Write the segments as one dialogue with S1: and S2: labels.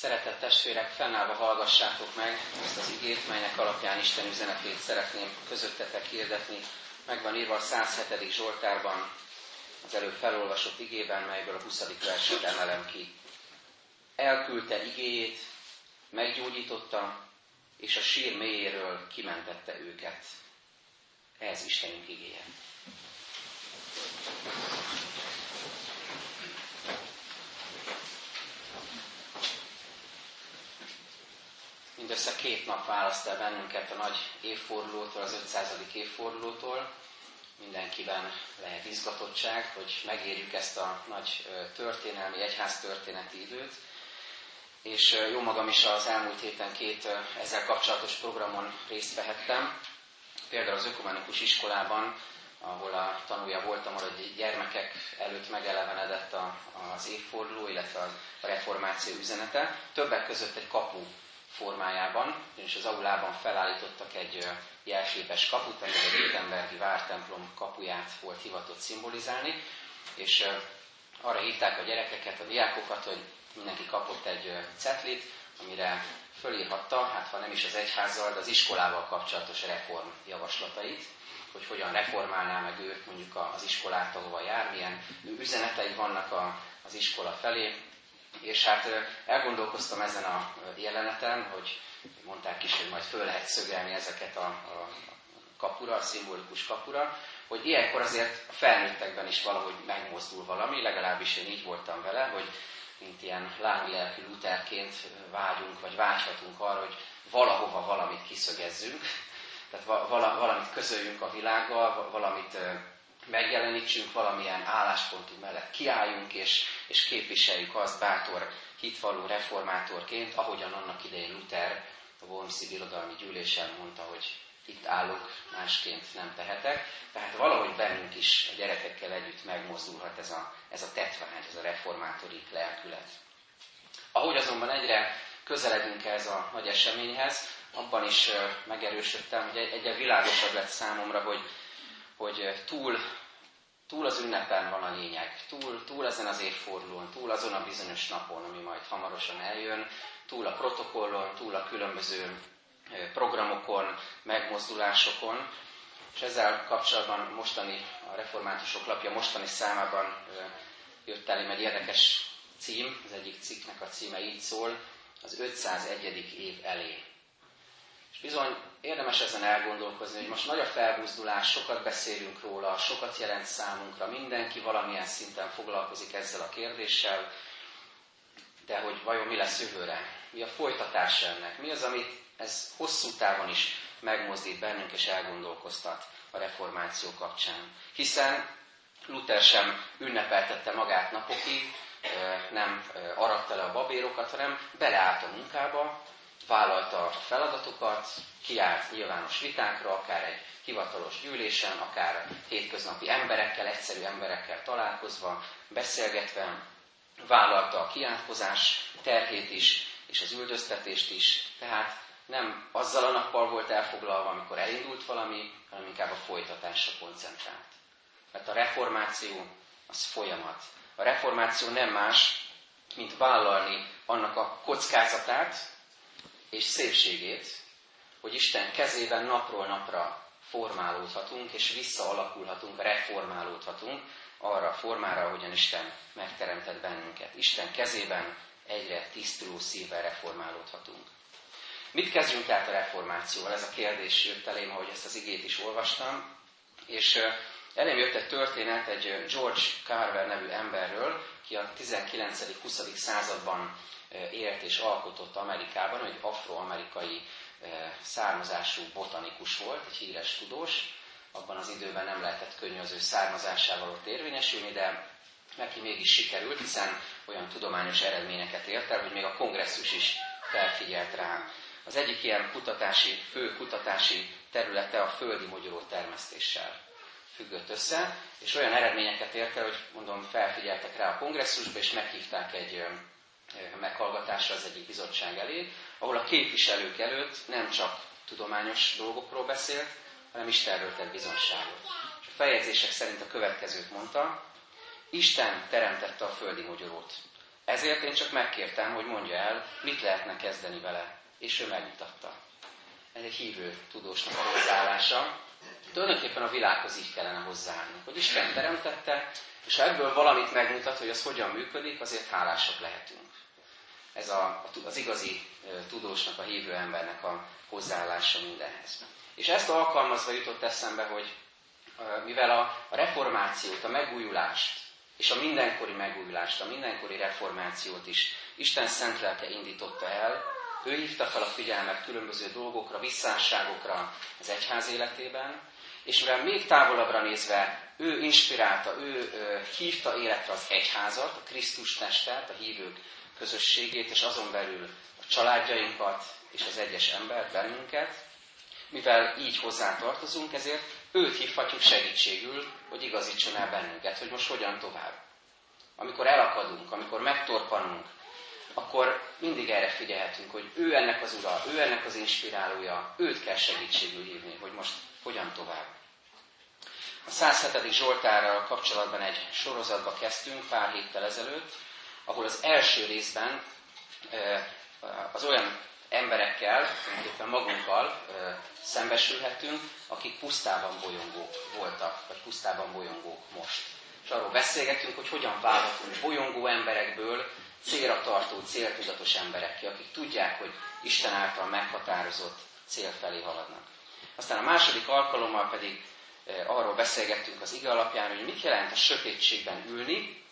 S1: Szeretett testvérek, fennállva hallgassátok meg ezt az igét, melynek alapján Isten üzenetét szeretném közöttetek hirdetni. Megvan írva a 107. Zsoltárban, az előbb felolvasott igében, melyből a 20. verset emelem ki. Elküldte igéjét, meggyógyította, és a sír mélyéről kimentette őket. Ez Istenünk igéje. Mindössze két nap választ el bennünket a nagy évfordulótól, az 500. évfordulótól. Mindenkiben lehet izgatottság, hogy megérjük ezt a nagy történelmi, egyház történeti időt. És jó magam is az elmúlt héten két ezzel kapcsolatos programon részt vehettem. Például az Ökumenikus iskolában, ahol a tanulja voltam, hogy gyermekek előtt megelevenedett az évforduló, illetve a reformáció üzenete. Többek között egy kapu formájában, és az aulában felállítottak egy jelképes kaput, ami a Gutenbergi vártemplom kapuját volt hivatott szimbolizálni, és arra hívták a gyerekeket, a diákokat, hogy mindenki kapott egy cetlit, amire fölírhatta, hát ha nem is az egyházzal, de az iskolával kapcsolatos reform javaslatait, hogy hogyan reformálná meg ő mondjuk az iskolát, ahova jár, milyen üzenetei vannak az iskola felé, és hát elgondolkoztam ezen a jeleneten, hogy mondták is, hogy majd föl lehet szögelni ezeket a, a kapura, a szimbolikus kapura, hogy ilyenkor azért a felnőttekben is valahogy megmozdul valami, legalábbis én így voltam vele, hogy mint ilyen lánglelkű Lutherként vágyunk, vagy vágyhatunk arra, hogy valahova valamit kiszögezzünk, tehát valamit közöljünk a világgal, valamit megjelenítsünk valamilyen álláspontunk mellett, kiálljunk és, és képviseljük azt bátor, hitvaló reformátorként, ahogyan annak idején Luther a Wormsi Birodalmi Gyűlésen mondta, hogy itt állok, másként nem tehetek. Tehát valahogy bennünk is a gyerekekkel együtt megmozdulhat ez a, ez a tetvány, ez a reformátori lelkület. Ahogy azonban egyre közeledünk ez a nagy eseményhez, abban is megerősödtem, hogy egyre világosabb lett számomra, hogy hogy túl, túl az ünnepen van a lényeg, túl, túl ezen az évfordulón, túl azon a bizonyos napon, ami majd hamarosan eljön, túl a protokollon, túl a különböző programokon, megmozdulásokon, és ezzel kapcsolatban mostani, a reformátusok lapja mostani számában jött elém egy érdekes cím, az egyik cikknek a címe így szól, az 501. év elé. És bizony érdemes ezen elgondolkozni, hogy most nagy a felbuzdulás, sokat beszélünk róla, sokat jelent számunkra, mindenki valamilyen szinten foglalkozik ezzel a kérdéssel, de hogy vajon mi lesz jövőre? Mi a folytatás ennek? Mi az, amit ez hosszú távon is megmozdít bennünk és elgondolkoztat a reformáció kapcsán? Hiszen Luther sem ünnepeltette magát napokig, nem aratta le a babérokat, hanem beleállt a munkába, vállalta a feladatokat, kiállt nyilvános vitákra, akár egy hivatalos gyűlésen, akár hétköznapi emberekkel, egyszerű emberekkel találkozva, beszélgetve, vállalta a kiátkozás terhét is, és az üldöztetést is, tehát nem azzal a nappal volt elfoglalva, amikor elindult valami, hanem inkább a folytatásra koncentrált. Mert a reformáció az folyamat. A reformáció nem más, mint vállalni annak a kockázatát, és szépségét, hogy Isten kezében napról napra formálódhatunk, és visszaalakulhatunk, reformálódhatunk arra a formára, ahogyan Isten megteremtett bennünket. Isten kezében egyre tisztuló szívvel reformálódhatunk. Mit kezdjünk tehát a reformációval? Ez a kérdés jött elém, ahogy ezt az igét is olvastam. És elém jött egy történet egy George Carver nevű emberről, ki a 19.-20. században élt és alkotott Amerikában, egy afroamerikai származású botanikus volt, egy híres tudós. Abban az időben nem lehetett könnyű az ő származásával ott érvényesülni, de neki mégis sikerült, hiszen olyan tudományos eredményeket ért el, hogy még a kongresszus is felfigyelt rá. Az egyik ilyen kutatási, fő kutatási területe a földi mogyoró termesztéssel függött össze, és olyan eredményeket ért el, hogy mondom, felfigyeltek rá a kongresszusba, és meghívták egy meghallgatásra az egyik bizottság elé, ahol a képviselők előtt nem csak tudományos dolgokról beszélt, hanem Istenről tett bizonságot. És a feljegyzések szerint a következőt mondta, Isten teremtette a földi mogyorót. Ezért én csak megkértem, hogy mondja el, mit lehetne kezdeni vele. És ő megmutatta. Ez egy hívő tudósnak a hozzáállása. Tulajdonképpen a világhoz így kellene hozzáállni. Hogy Isten teremtette, és ha ebből valamit megmutat, hogy az hogyan működik, azért hálásak lehetünk. Ez a, az igazi tudósnak, a hívő embernek a hozzáállása mindenhez. És ezt alkalmazva jutott eszembe, hogy mivel a, a reformációt, a megújulást, és a mindenkori megújulást, a mindenkori reformációt is Isten szent lelke indította el, ő hívta fel a figyelmet különböző dolgokra, visszásságokra az egyház életében, és mivel még távolabbra nézve ő inspirálta, ő hívta életre az egyházat, a Krisztus testet, a hívők közösségét, és azon belül a családjainkat és az egyes embert, bennünket, mivel így hozzá tartozunk, ezért őt hívhatjuk segítségül, hogy igazítson el bennünket, hogy most hogyan tovább. Amikor elakadunk, amikor megtorpanunk, akkor mindig erre figyelhetünk, hogy ő ennek az ura, ő ennek az inspirálója, őt kell segítségül hívni, hogy most hogyan tovább. A 107. Zsoltárral kapcsolatban egy sorozatba kezdtünk pár héttel ezelőtt, ahol az első részben az olyan emberekkel, tulajdonképpen magunkkal szembesülhetünk, akik pusztában bolyongók voltak, vagy pusztában bolyongók most. És arról beszélgetünk, hogy hogyan válhatunk bolyongó emberekből célra tartó, céltudatos emberekké, akik tudják, hogy Isten által meghatározott cél felé haladnak. Aztán a második alkalommal pedig arról beszélgettünk az ige alapján, hogy mit jelent a sötétségben ülni,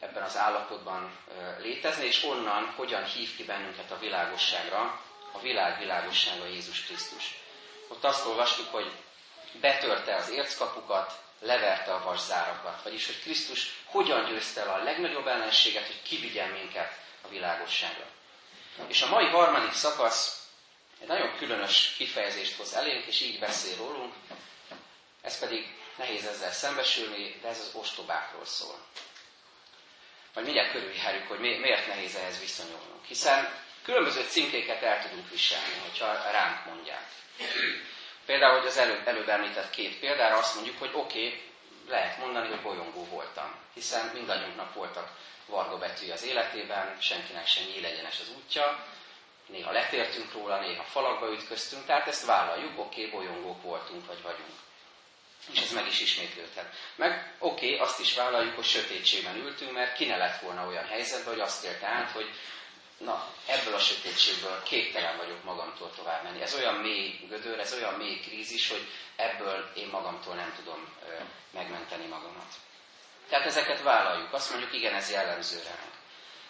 S1: ebben az állapotban létezni, és onnan hogyan hív ki bennünket a világosságra, a világ világossága Jézus Krisztus. Ott azt olvastuk, hogy betörte az érckapukat, leverte a vaszárakat, vagyis hogy Krisztus hogyan győzte el a legnagyobb ellenséget, hogy kivigyen minket a világosságra. És a mai harmadik szakasz egy nagyon különös kifejezést hoz elénk, és így beszél rólunk, ez pedig nehéz ezzel szembesülni, de ez az ostobákról szól majd mindjárt körüljárjuk, hogy miért nehéz ehhez viszonyulnunk. Hiszen különböző címkéket el tudunk viselni, hogyha ránk mondják. Például, hogy az előbb, előbb említett két példára azt mondjuk, hogy oké, okay, lehet mondani, hogy bolyongó voltam, hiszen mindannyiunknak voltak varga betűi az életében, senkinek sem nyílegyenes az útja, néha letértünk róla, néha falakba ütköztünk, tehát ezt vállaljuk, oké, okay, bolyongók voltunk, vagy vagyunk és ez meg is ismétlődhet. Meg oké, okay, azt is vállaljuk, hogy sötétségben ültünk, mert ki ne lett volna olyan helyzetben, hogy azt élte át, hogy na, ebből a sötétségből képtelen vagyok magamtól tovább menni. Ez olyan mély gödör, ez olyan mély krízis, hogy ebből én magamtól nem tudom ö, megmenteni magamat. Tehát ezeket vállaljuk. Azt mondjuk, igen, ez jellemző ránk.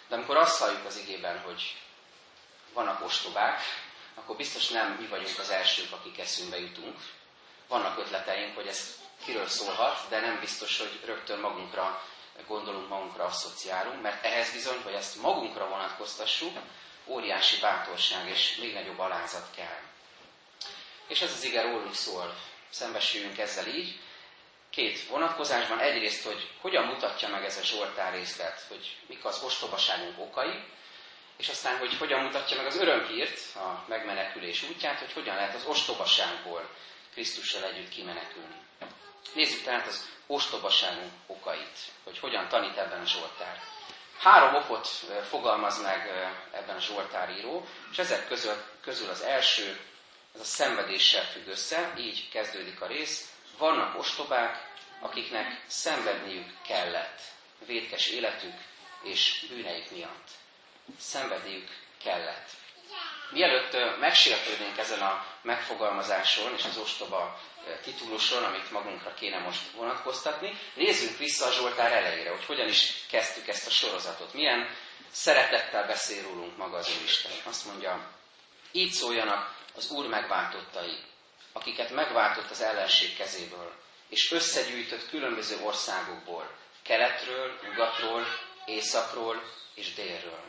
S1: De amikor azt halljuk az igében, hogy vannak ostobák, akkor biztos nem mi vagyunk az elsők, akik eszünkbe jutunk, vannak ötleteink, hogy ez kiről szólhat, de nem biztos, hogy rögtön magunkra gondolunk, magunkra asszociálunk, mert ehhez bizony, hogy ezt magunkra vonatkoztassuk, óriási bátorság és még nagyobb alázat kell. És ez az ige rólunk szól, szembesüljünk ezzel így, két vonatkozásban. Egyrészt, hogy hogyan mutatja meg ez a Zsoltár részlet, hogy mik az ostobaságunk okai, és aztán, hogy hogyan mutatja meg az örömhírt, a megmenekülés útját, hogy hogyan lehet az ostobaságból Krisztussal együtt kimenekülni. Nézzük tehát az ostobaságunk okait, hogy hogyan tanít ebben a Zsoltár. Három okot fogalmaz meg ebben a Zsoltáríró, és ezek közül, közül az első, ez a szenvedéssel függ össze, így kezdődik a rész. Vannak ostobák, akiknek szenvedniük kellett védkes életük és bűneik miatt. Szenvedniük kellett. Mielőtt megsértődnénk ezen a megfogalmazáson és az ostoba tituluson, amit magunkra kéne most vonatkoztatni, nézzünk vissza a Zsoltár elejére, hogy hogyan is kezdtük ezt a sorozatot. Milyen szeretettel beszél rólunk maga az Úristen. Azt mondja, így szóljanak az Úr megváltottai, akiket megváltott az ellenség kezéből, és összegyűjtött különböző országokból, keletről, nyugatról, északról és délről.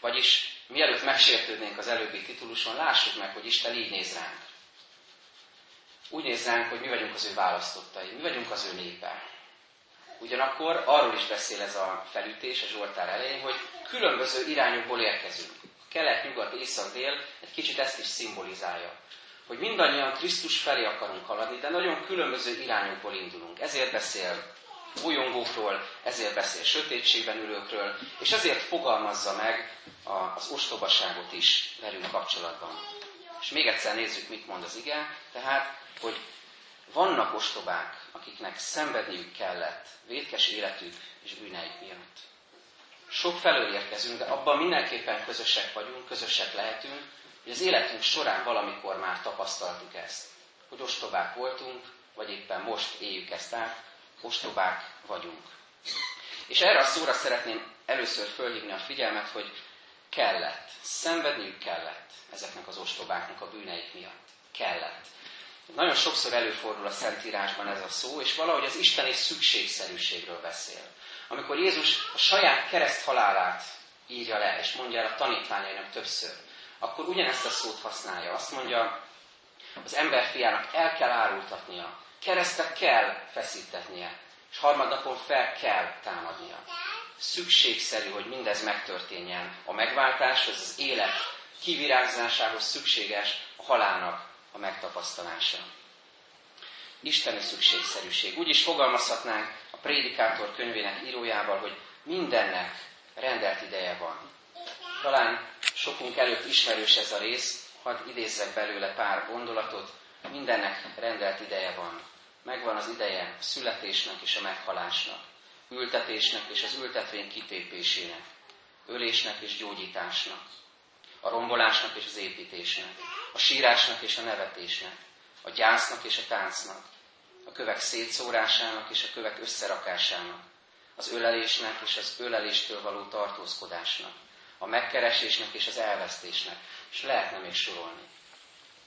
S1: Vagyis mielőtt megsértődnénk az előbbi tituluson, lássuk meg, hogy Isten így néz ránk. Úgy néz ránk, hogy mi vagyunk az ő választottai, mi vagyunk az ő népe. Ugyanakkor arról is beszél ez a felütés a Zsoltár elején, hogy különböző irányokból érkezünk. Kelet, nyugat, észak, dél egy kicsit ezt is szimbolizálja. Hogy mindannyian Krisztus felé akarunk haladni, de nagyon különböző irányokból indulunk. Ezért beszél bolyongókról, ezért beszél sötétségben ülőkről, és ezért fogalmazza meg az ostobaságot is velünk kapcsolatban. És még egyszer nézzük, mit mond az ige, tehát, hogy vannak ostobák, akiknek szenvedniük kellett vétkes életük és bűneik miatt. Sok felől érkezünk, de abban mindenképpen közösek vagyunk, közösek lehetünk, hogy az életünk során valamikor már tapasztaltuk ezt. Hogy ostobák voltunk, vagy éppen most éljük ezt át, ostobák vagyunk. És erre a szóra szeretném először fölhívni a figyelmet, hogy kellett, szenvedniük kellett ezeknek az ostobáknak a bűneik miatt. Kellett. Nagyon sokszor előfordul a Szentírásban ez a szó, és valahogy az isteni szükségszerűségről beszél. Amikor Jézus a saját kereszt halálát írja le, és mondja el a tanítványainak többször, akkor ugyanezt a szót használja. Azt mondja, az emberfiának el kell árultatnia, keresztre kell feszítetnie, és harmadnapon fel kell támadnia. Szükségszerű, hogy mindez megtörténjen. A megváltás, az az élet kivirágzásához szükséges a halálnak a megtapasztalása. Isteni szükségszerűség. Úgy is fogalmazhatnánk a Prédikátor könyvének írójával, hogy mindennek rendelt ideje van. Talán sokunk előtt ismerős ez a rész, hadd idézzek belőle pár gondolatot, mindennek rendelt ideje van. Megvan az ideje a születésnek és a meghalásnak, ültetésnek és az ültetvény kitépésének, ölésnek és gyógyításnak, a rombolásnak és az építésnek, a sírásnak és a nevetésnek, a gyásznak és a táncnak, a kövek szétszórásának és a kövek összerakásának, az ölelésnek és az öleléstől való tartózkodásnak, a megkeresésnek és az elvesztésnek, és lehetne még sorolni.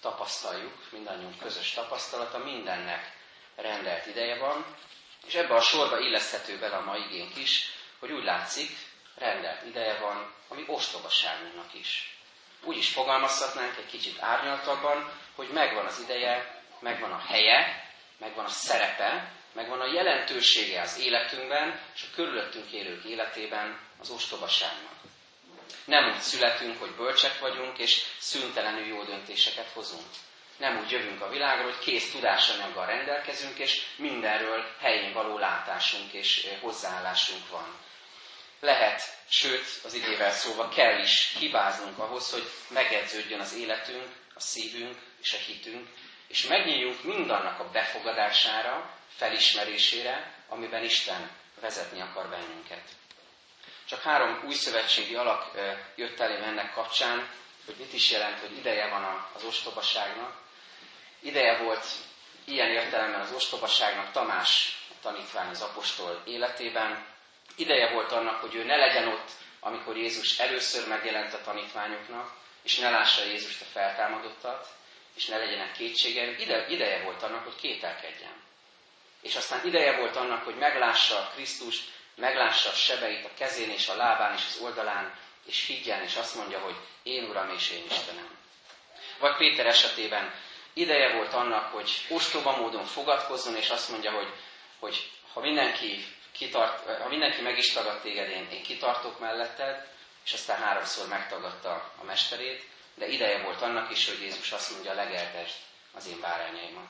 S1: Tapasztaljuk, mindannyiunk közös tapasztalata, mindennek rendelt ideje van, és ebbe a sorba illeszthető bele a mai igénk is, hogy úgy látszik, rendelt ideje van, ami ostobaságunknak is úgy is fogalmazhatnánk egy kicsit árnyaltabban, hogy megvan az ideje, megvan a helye, megvan a szerepe, megvan a jelentősége az életünkben és a körülöttünk élők életében az ostobaságnak. Nem úgy születünk, hogy bölcsek vagyunk, és szüntelenül jó döntéseket hozunk. Nem úgy jövünk a világra, hogy kész tudásanyaggal rendelkezünk, és mindenről helyén való látásunk és hozzáállásunk van lehet, sőt, az igével szóval kell is hibáznunk ahhoz, hogy megedződjön az életünk, a szívünk és a hitünk, és megnyíljunk mindannak a befogadására, felismerésére, amiben Isten vezetni akar bennünket. Csak három új szövetségi alak jött elém ennek kapcsán, hogy mit is jelent, hogy ideje van az ostobaságnak. Ideje volt ilyen értelemben az ostobaságnak Tamás tanítvány az apostol életében, Ideje volt annak, hogy ő ne legyen ott, amikor Jézus először megjelent a tanítványoknak, és ne lássa Jézust a feltámadottat, és ne legyenek kétségeim. Ide, ideje volt annak, hogy kételkedjen. És aztán ideje volt annak, hogy meglássa a Krisztust, meglássa a sebeit a kezén és a lábán és az oldalán, és higgyen, és azt mondja, hogy én Uram és én Istenem. Vagy Péter esetében ideje volt annak, hogy ostoba módon fogadkozzon, és azt mondja, hogy, hogy ha mindenki kitart, ha mindenki meg is tagad téged, én, én kitartok melletted, és aztán háromszor megtagadta a mesterét, de ideje volt annak is, hogy Jézus azt mondja, legeltesd az én bárányaimat.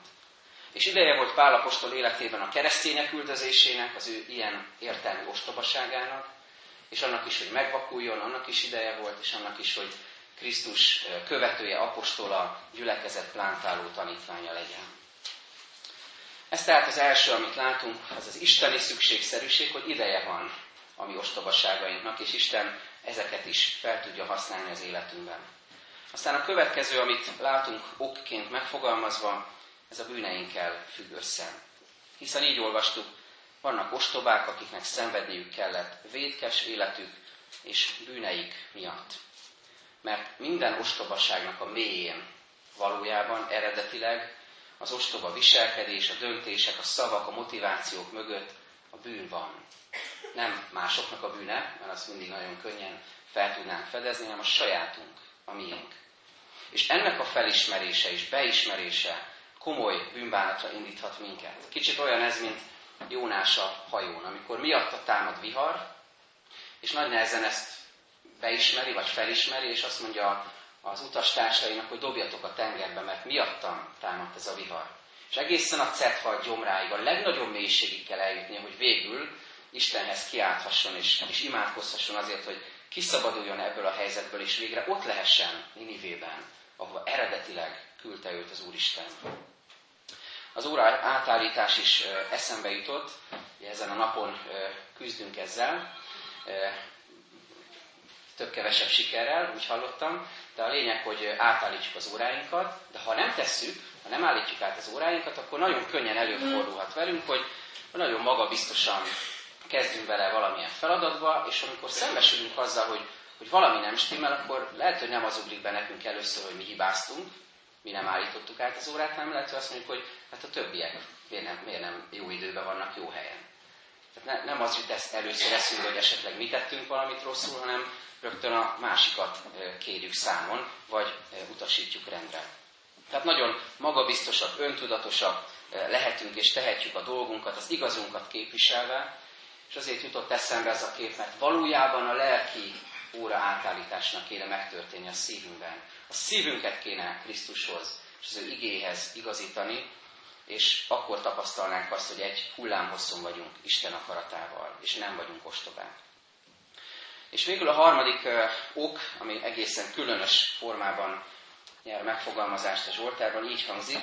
S1: És ideje volt Pálapostól életében a keresztények üldözésének, az ő ilyen értelmi ostobaságának, és annak is, hogy megvakuljon, annak is ideje volt, és annak is, hogy Krisztus követője, apostola, gyülekezet plántáló tanítványa legyen. Ez tehát az első, amit látunk, az az isteni szükségszerűség, hogy ideje van a mi ostobaságainknak, és Isten ezeket is fel tudja használni az életünkben. Aztán a következő, amit látunk okként megfogalmazva, ez a bűneinkkel függ össze. Hiszen így olvastuk, vannak ostobák, akiknek szenvedniük kellett védkes életük és bűneik miatt. Mert minden ostobaságnak a mélyén valójában eredetileg az ostoba viselkedés, a döntések, a szavak, a motivációk mögött a bűn van. Nem másoknak a bűne, mert azt mindig nagyon könnyen fel tudnánk fedezni, hanem a sajátunk, a miénk. És ennek a felismerése és beismerése komoly bűnbánatra indíthat minket. Kicsit olyan ez, mint Jónás a hajón, amikor miatta támad vihar, és nagy nehezen ezt beismeri, vagy felismeri, és azt mondja az utastársainak, hogy dobjatok a tengerbe, mert miattam támadt ez a vihar. És egészen a cetfa gyomráig, a legnagyobb mélységig kell eljutni, hogy végül Istenhez kiálthasson és, és imádkozhasson azért, hogy kiszabaduljon ebből a helyzetből, és végre ott lehessen Ninivében, ahova eredetileg küldte őt az Úristen. Az óra átállítás is eszembe jutott, ezen a napon küzdünk ezzel, több-kevesebb sikerrel, úgy hallottam, de a lényeg, hogy átállítsuk az óráinkat, de ha nem tesszük, ha nem állítjuk át az óráinkat, akkor nagyon könnyen előfordulhat velünk, hogy nagyon magabiztosan kezdünk bele valamilyen feladatba, és amikor szembesülünk azzal, hogy, hogy valami nem stimmel, akkor lehet, hogy nem az ugrik be nekünk először, hogy mi hibáztunk, mi nem állítottuk át az órát, hanem lehet, hogy azt mondjuk, hogy hát a többiek miért nem, miért nem jó időben vannak, jó helyen. Ne, nem az jut ezt először eszünk, hogy esetleg mi tettünk valamit rosszul, hanem rögtön a másikat kérjük számon, vagy utasítjuk rendre. Tehát nagyon magabiztosak, öntudatosak lehetünk és tehetjük a dolgunkat, az igazunkat képviselve, és azért jutott eszembe ez a kép, mert valójában a lelki óra átállításnak kéne megtörténni a szívünkben. A szívünket kéne Krisztushoz és az ő igéhez igazítani, és akkor tapasztalnánk azt, hogy egy hullámhosszon vagyunk Isten akaratával, és nem vagyunk ostobák. És végül a harmadik ok, ami egészen különös formában nyer megfogalmazást a Zsoltárban, így hangzik,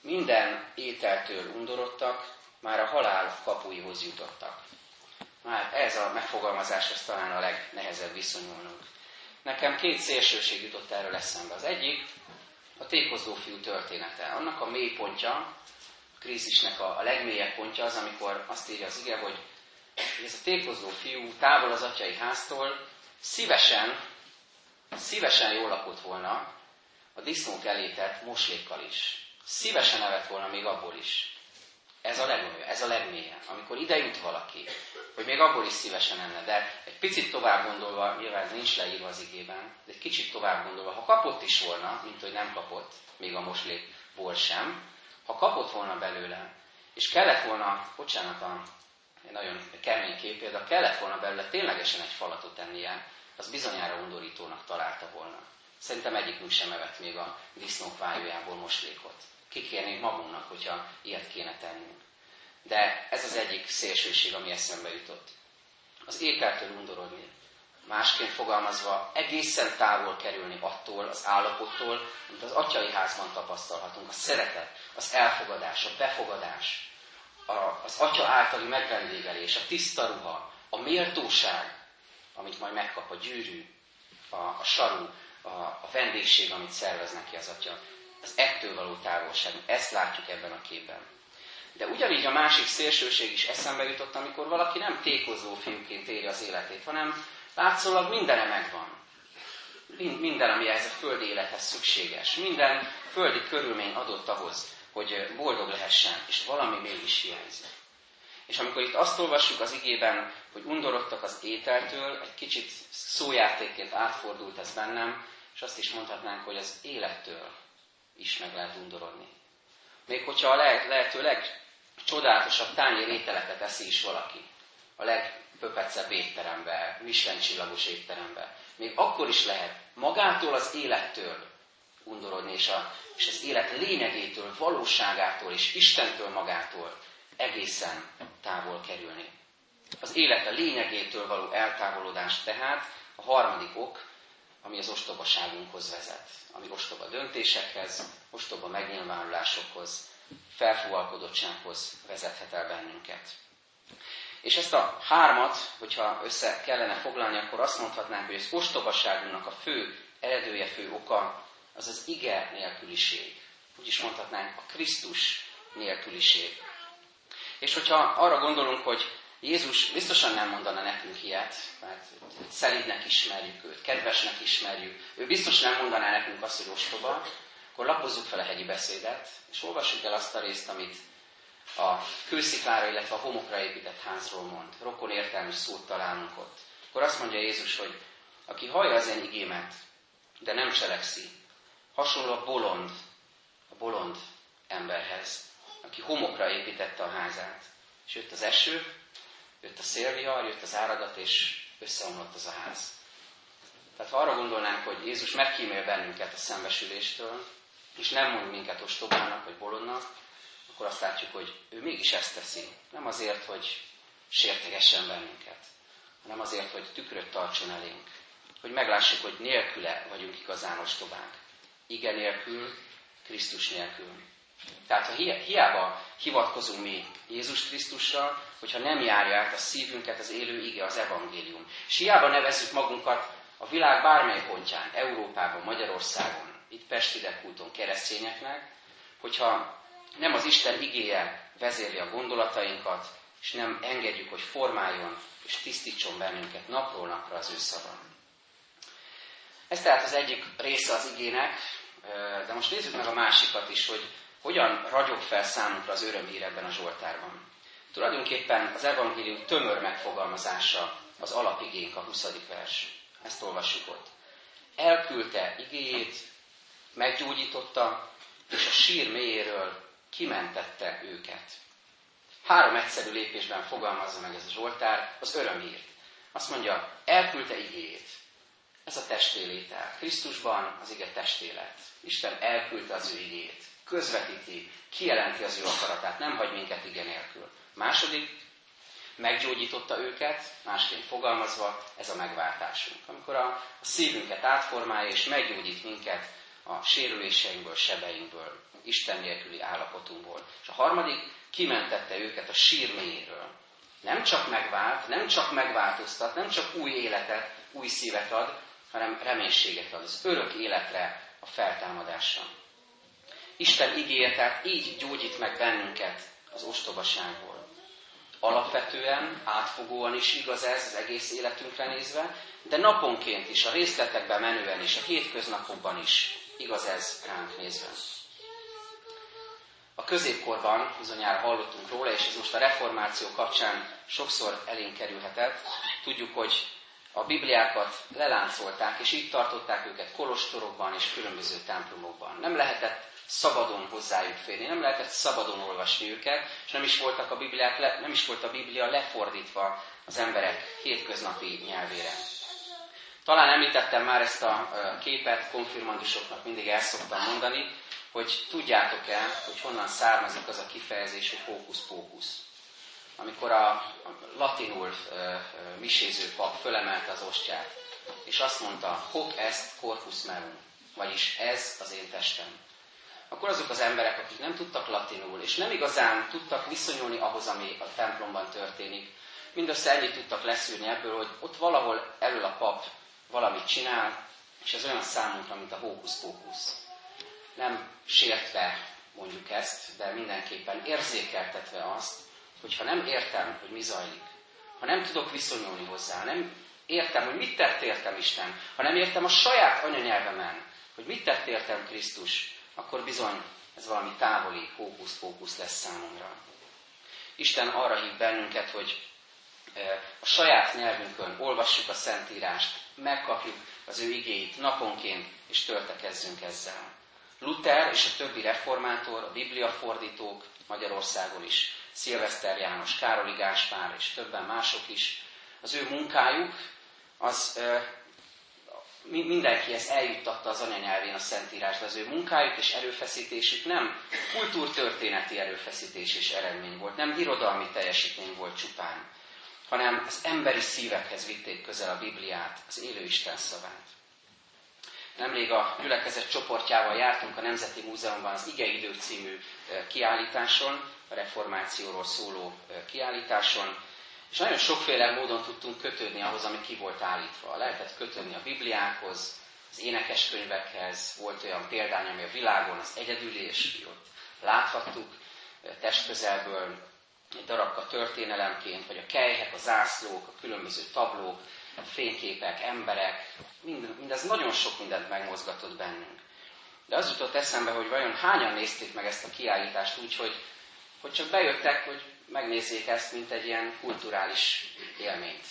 S1: minden ételtől undorodtak, már a halál kapuihoz jutottak. Már ez a megfogalmazás az talán a legnehezebb viszonyulnunk. Nekem két szélsőség jutott erről eszembe. Az egyik a tékozó fiú története. Annak a mélypontja, a krízisnek a, a legmélyebb pontja az, amikor azt írja az ige, hogy ez a tékozó fiú távol az atyai háztól szívesen, szívesen jól lakott volna a disznók elétett moslékkal is. Szívesen evett volna még abból is. Ez a legnagyobb, ez a legmélyebb. Amikor ide jut valaki, hogy még abból is szívesen enne, de egy picit tovább gondolva, nyilván ez nincs leírva az igében, de egy kicsit tovább gondolva, ha kapott is volna, mint hogy nem kapott, még a moslékból sem, ha kapott volna belőle, és kellett volna, bocsánat, a, egy nagyon kemény kép, de kellett volna belőle ténylegesen egy falatot tennie, az bizonyára undorítónak találta volna. Szerintem egyikünk sem evett még a disznók vájójából moslékot. Kikérnénk magunknak, hogyha ilyet kéne tennünk. De ez az egyik szélsőség, ami eszembe jutott. Az ételtől undorodni. Másként fogalmazva, egészen távol kerülni attól az állapottól, amit az atyai házban tapasztalhatunk. A szeretet, az elfogadás, a befogadás, a, az atya általi megvendégelés, a tiszta ruha, a méltóság, amit majd megkap a gyűrű, a, a saru, a, a vendégség, amit szervez neki az atya. Az ettől való távolság. Ezt látjuk ebben a képben. De ugyanígy a másik szélsőség is eszembe jutott, amikor valaki nem tékozó fiúként éri az életét, hanem látszólag mindene megvan. Minden, ami ez a földi élethez szükséges. Minden földi körülmény adott ahhoz, hogy boldog lehessen, és valami mégis hiányzik. És amikor itt azt olvassuk az igében, hogy undorodtak az ételtől, egy kicsit szójátékként átfordult ez bennem, és azt is mondhatnánk, hogy az élettől is meg lehet undorodni. Még hogyha a lehető legcsodálatosabb tányér ételeket eszi is valaki, a legpöpecebb étterembe, Michelin csillagos étterembe, még akkor is lehet magától az élettől undorodni, és, a, és az élet lényegétől, valóságától és Istentől magától egészen távol kerülni. Az élet a lényegétől való eltávolodás tehát a harmadik ok, ami az ostobaságunkhoz vezet, ami ostoba döntésekhez, ostoba megnyilvánulásokhoz, felfúvalkodottsághoz vezethet el bennünket. És ezt a hármat, hogyha össze kellene foglalni, akkor azt mondhatnánk, hogy az ostobaságunknak a fő eredője, fő oka az az ige nélküliség. Úgy is mondhatnánk, a Krisztus nélküliség. És hogyha arra gondolunk, hogy Jézus biztosan nem mondana nekünk ilyet, mert szelídnek ismerjük őt, kedvesnek ismerjük. Ő biztos nem mondaná nekünk azt, hogy ostoba, akkor lapozzuk fel a hegyi beszédet, és olvassuk el azt a részt, amit a kősziklára, illetve a homokra épített házról mond. Rokon értelmű szót találunk ott. Akkor azt mondja Jézus, hogy aki hallja az én igémet, de nem cselekszi, hasonló a bolond, a bolond emberhez, aki homokra építette a házát. És jött az eső, jött a szélvihar, jött az áradat, és összeomlott az a ház. Tehát ha arra gondolnánk, hogy Jézus megkímél bennünket a szembesüléstől, és nem mond minket ostobának vagy bolondnak, akkor azt látjuk, hogy ő mégis ezt teszi. Nem azért, hogy sértegessen bennünket, hanem azért, hogy tükröt tartson elénk. Hogy meglássuk, hogy nélküle vagyunk igazán ostobák. Igen nélkül, Krisztus nélkül. Tehát ha hiába hivatkozunk mi Jézus Krisztusra, hogyha nem járja át a szívünket az élő ige, az evangélium. És hiába nevezzük magunkat a világ bármely pontján, Európában, Magyarországon, itt Pestidekúton keresztényeknek, hogyha nem az Isten igéje vezérli a gondolatainkat, és nem engedjük, hogy formáljon és tisztítson bennünket napról napra az ő szava. Ez tehát az egyik része az igének, de most nézzük meg a másikat is, hogy hogyan ragyog fel számunkra az örömhír ebben a Zsoltárban. Tulajdonképpen az evangélium tömör megfogalmazása az alapigénk, a 20. vers. Ezt olvassuk ott. Elküldte igéjét, meggyógyította, és a sír mélyéről kimentette őket. Három egyszerű lépésben fogalmazza meg ez a Zsoltár az örömhírt. Azt mondja, elküldte igéjét. Ez a testélétel. Krisztusban az ige testélet. Isten elküldte az ő igét. Közvetíti, kijelenti az ő akaratát, nem hagy minket ige nélkül. Második, meggyógyította őket, másként fogalmazva, ez a megváltásunk. Amikor a szívünket átformálja és meggyógyít minket a sérüléseinkből, sebeinkből, Isten nélküli állapotunkból. És a harmadik, kimentette őket a sír mélyéről. Nem csak megvált, nem csak megváltoztat, nem csak új életet, új szívet ad, hanem reménységet ad az örök életre, a feltámadásra. Isten igéje tehát így gyógyít meg bennünket az ostobaságból. Alapvetően, átfogóan is igaz ez az egész életünkre nézve, de naponként is, a részletekben menően is, a hétköznapokban is igaz ez ránk nézve. A középkorban bizonyára hallottunk róla, és ez most a reformáció kapcsán sokszor elénk kerülhetett. Tudjuk, hogy a Bibliákat leláncolták, és így tartották őket kolostorokban és különböző templomokban. Nem lehetett szabadon hozzájuk férni, nem lehetett szabadon olvasni őket, és nem is, voltak a Bibliák, nem is volt a Biblia lefordítva az emberek hétköznapi nyelvére. Talán említettem már ezt a képet, konfirmandusoknak mindig el szoktam mondani, hogy tudjátok-e, hogy honnan származik az a kifejezés, hogy hókusz-pókusz. Amikor a, latinul miséző pap fölemelte az ostját, és azt mondta, hoc est corpus meum, vagyis ez az én testem. Akkor azok az emberek, akik nem tudtak latinul, és nem igazán tudtak viszonyulni ahhoz, ami a templomban történik, mindössze ennyit tudtak leszűrni ebből, hogy ott valahol elől a pap valamit csinál, és ez olyan számunkra, mint a hókusz-pókusz. Nem sértve mondjuk ezt, de mindenképpen érzékeltetve azt, hogy ha nem értem, hogy mi zajlik, ha nem tudok viszonyulni hozzá, nem értem, hogy mit tett értem Isten, ha nem értem a saját anyanyelvemen, hogy mit tett értem Krisztus, akkor bizony ez valami távoli hókusz-pókusz lesz számomra. Isten arra hív bennünket, hogy e, a saját nyelvünkön olvassuk a Szentírást, megkapjuk az ő igéit naponként, és töltekezzünk ezzel. Luther és a többi reformátor, a bibliafordítók Magyarországon is, Szilveszter János, Károli Gáspár és többen mások is, az ő munkájuk, az mindenkihez eljuttatta az anyanyelvén a Szentírás, de az ő munkájuk és erőfeszítésük nem kultúrtörténeti erőfeszítés és eredmény volt, nem irodalmi teljesítmény volt csupán, hanem az emberi szívekhez vitték közel a Bibliát, az élő Isten szavát. Nemrég a gyülekezet csoportjával jártunk a Nemzeti Múzeumban az Igeidők című kiállításon, a reformációról szóló kiállításon, és nagyon sokféle módon tudtunk kötődni ahhoz, ami ki volt állítva. Lehetett kötődni a Bibliákhoz, az énekeskönyvekhez, volt olyan példány, ami a világon az egyedülés, ott láthattuk testközelből, egy darabka történelemként, vagy a kejhek, a zászlók, a különböző tablók, fényképek, emberek, mind, mindez nagyon sok mindent megmozgatott bennünk. De az jutott eszembe, hogy vajon hányan nézték meg ezt a kiállítást úgy, hogy, hogy csak bejöttek, hogy megnézzék ezt, mint egy ilyen kulturális élményt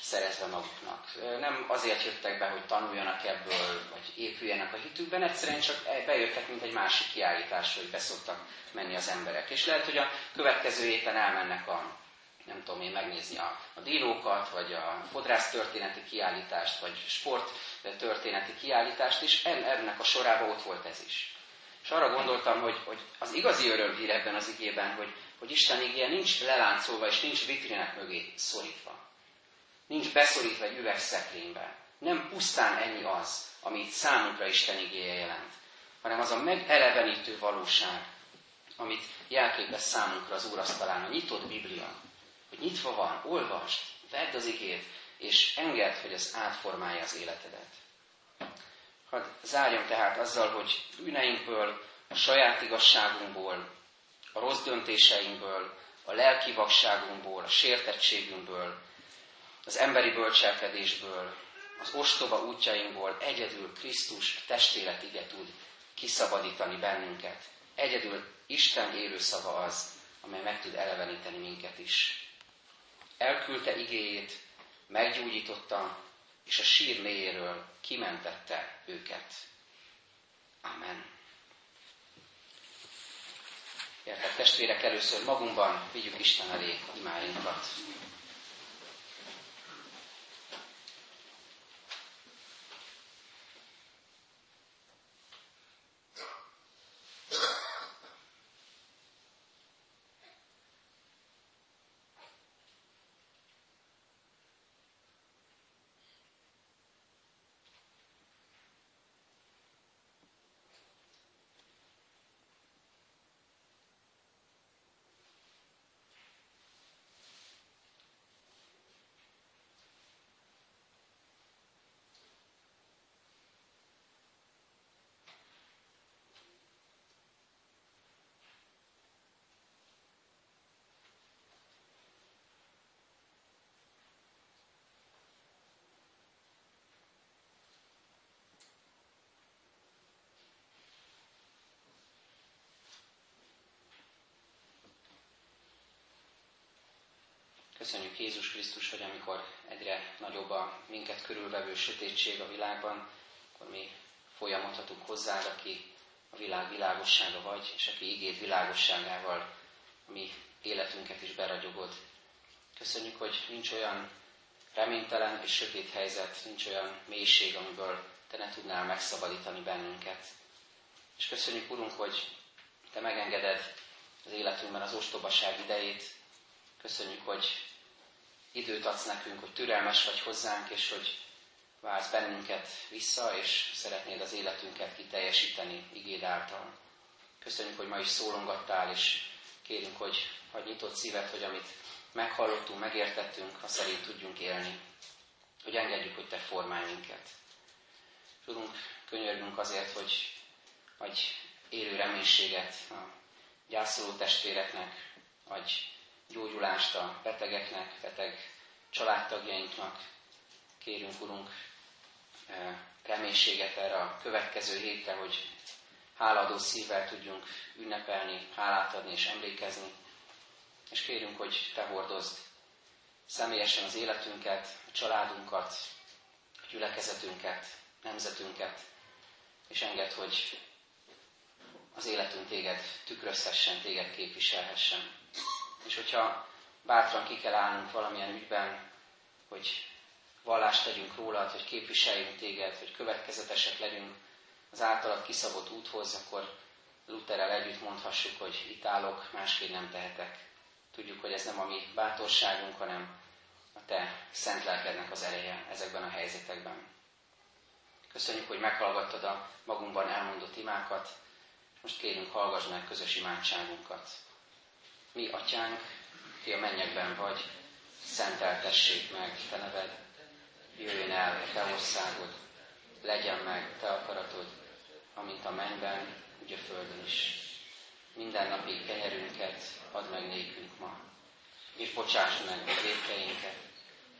S1: szerezve maguknak. Nem azért jöttek be, hogy tanuljanak ebből, vagy épüljenek a hitükben, egyszerűen csak bejöttek, mint egy másik kiállítás, hogy beszoktak menni az emberek. És lehet, hogy a következő héten elmennek a nem tudom én megnézni a, a dílókat, vagy a fodrász történeti kiállítást, vagy sport történeti kiállítást is, ennek a sorában ott volt ez is. És arra gondoltam, hogy, hogy az igazi örömhír ebben az igében, hogy, hogy Isten igéje nincs leláncolva és nincs vitrinek mögé szorítva. Nincs beszorítva egy üvegszekrénybe. Nem pusztán ennyi az, amit számunkra Isten igéje jelent, hanem az a megelevenítő valóság, amit jelképez számunkra az Úrasztalán, a nyitott Biblia, hogy nyitva van, olvast, vedd az igét, és engedd, hogy ez átformálja az életedet. Hadd zárjam tehát azzal, hogy bűneinkből, a saját igazságunkból, a rossz döntéseinkből, a lelki vakságunkból, a sértettségünkből, az emberi bölcselkedésből, az ostoba útjainkból egyedül Krisztus testélet ige tud kiszabadítani bennünket. Egyedül Isten élő szava az, amely meg tud eleveníteni minket is. Elküldte igéjét, meggyógyította, és a sír mélyéről kimentette őket. Amen. Testvérek, először magunkban vigyük Isten elé imáinkat. Köszönjük Jézus Krisztus, hogy amikor egyre nagyobb a minket körülvevő sötétség a világban, akkor mi folyamodhatunk hozzád, aki a világ világossága vagy, és aki igét világosságával a mi életünket is beragyogod. Köszönjük, hogy nincs olyan reménytelen és sötét helyzet, nincs olyan mélység, amiből Te ne tudnál megszabadítani bennünket. És köszönjük, Urunk, hogy Te megengeded az életünkben az ostobaság idejét. Köszönjük, hogy időt adsz nekünk, hogy türelmes vagy hozzánk, és hogy vársz bennünket vissza, és szeretnéd az életünket kiteljesíteni igéd által. Köszönjük, hogy ma is szólongattál, és kérünk, hogy hagy nyitott szívet, hogy amit meghallottunk, megértettünk, ha szerint tudjunk élni. Hogy engedjük, hogy Te formálj minket. Tudunk, könyörgünk azért, hogy adj élő reménységet a gyászoló testvéreknek, adj gyógyulást a betegeknek, beteg családtagjainknak. Kérünk, Urunk, e, reménységet erre a következő hétre, hogy háladó szívvel tudjunk ünnepelni, hálát adni és emlékezni. És kérünk, hogy Te hordozd személyesen az életünket, a családunkat, a gyülekezetünket, nemzetünket, és enged, hogy az életünk téged tükrözhessen, téged képviselhessen. És hogyha bátran ki kell állnunk valamilyen ügyben, hogy vallást tegyünk rólad, hogy képviseljünk téged, hogy következetesek legyünk az általad kiszabott úthoz, akkor Lutherrel együtt mondhassuk, hogy itt állok, másképp nem tehetek. Tudjuk, hogy ez nem a mi bátorságunk, hanem a te szent lelkednek az ereje ezekben a helyzetekben. Köszönjük, hogy meghallgattad a magunkban elmondott imákat, most kérünk, hallgass meg közös imádságunkat. Mi, atyánk, ki a mennyekben vagy, szenteltessék meg te neved, jöjjön el a te országod, legyen meg te akaratod, amint a mennyben, úgy a földön is. Minden napi kenyerünket add meg nékünk ma, és bocsáss meg a védkeinket,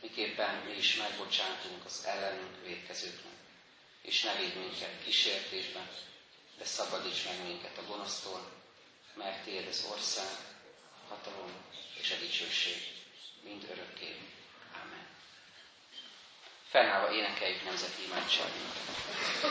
S1: miképpen mi is megbocsátunk az ellenünk védkezőknek. És ne védj minket kísértésben, de szabadíts meg minket a gonosztól, mert Tiéd az ország, hatalom és a dicsőség mind örökké. Amen. Fennállva énekeljük nemzeti imádságunkat.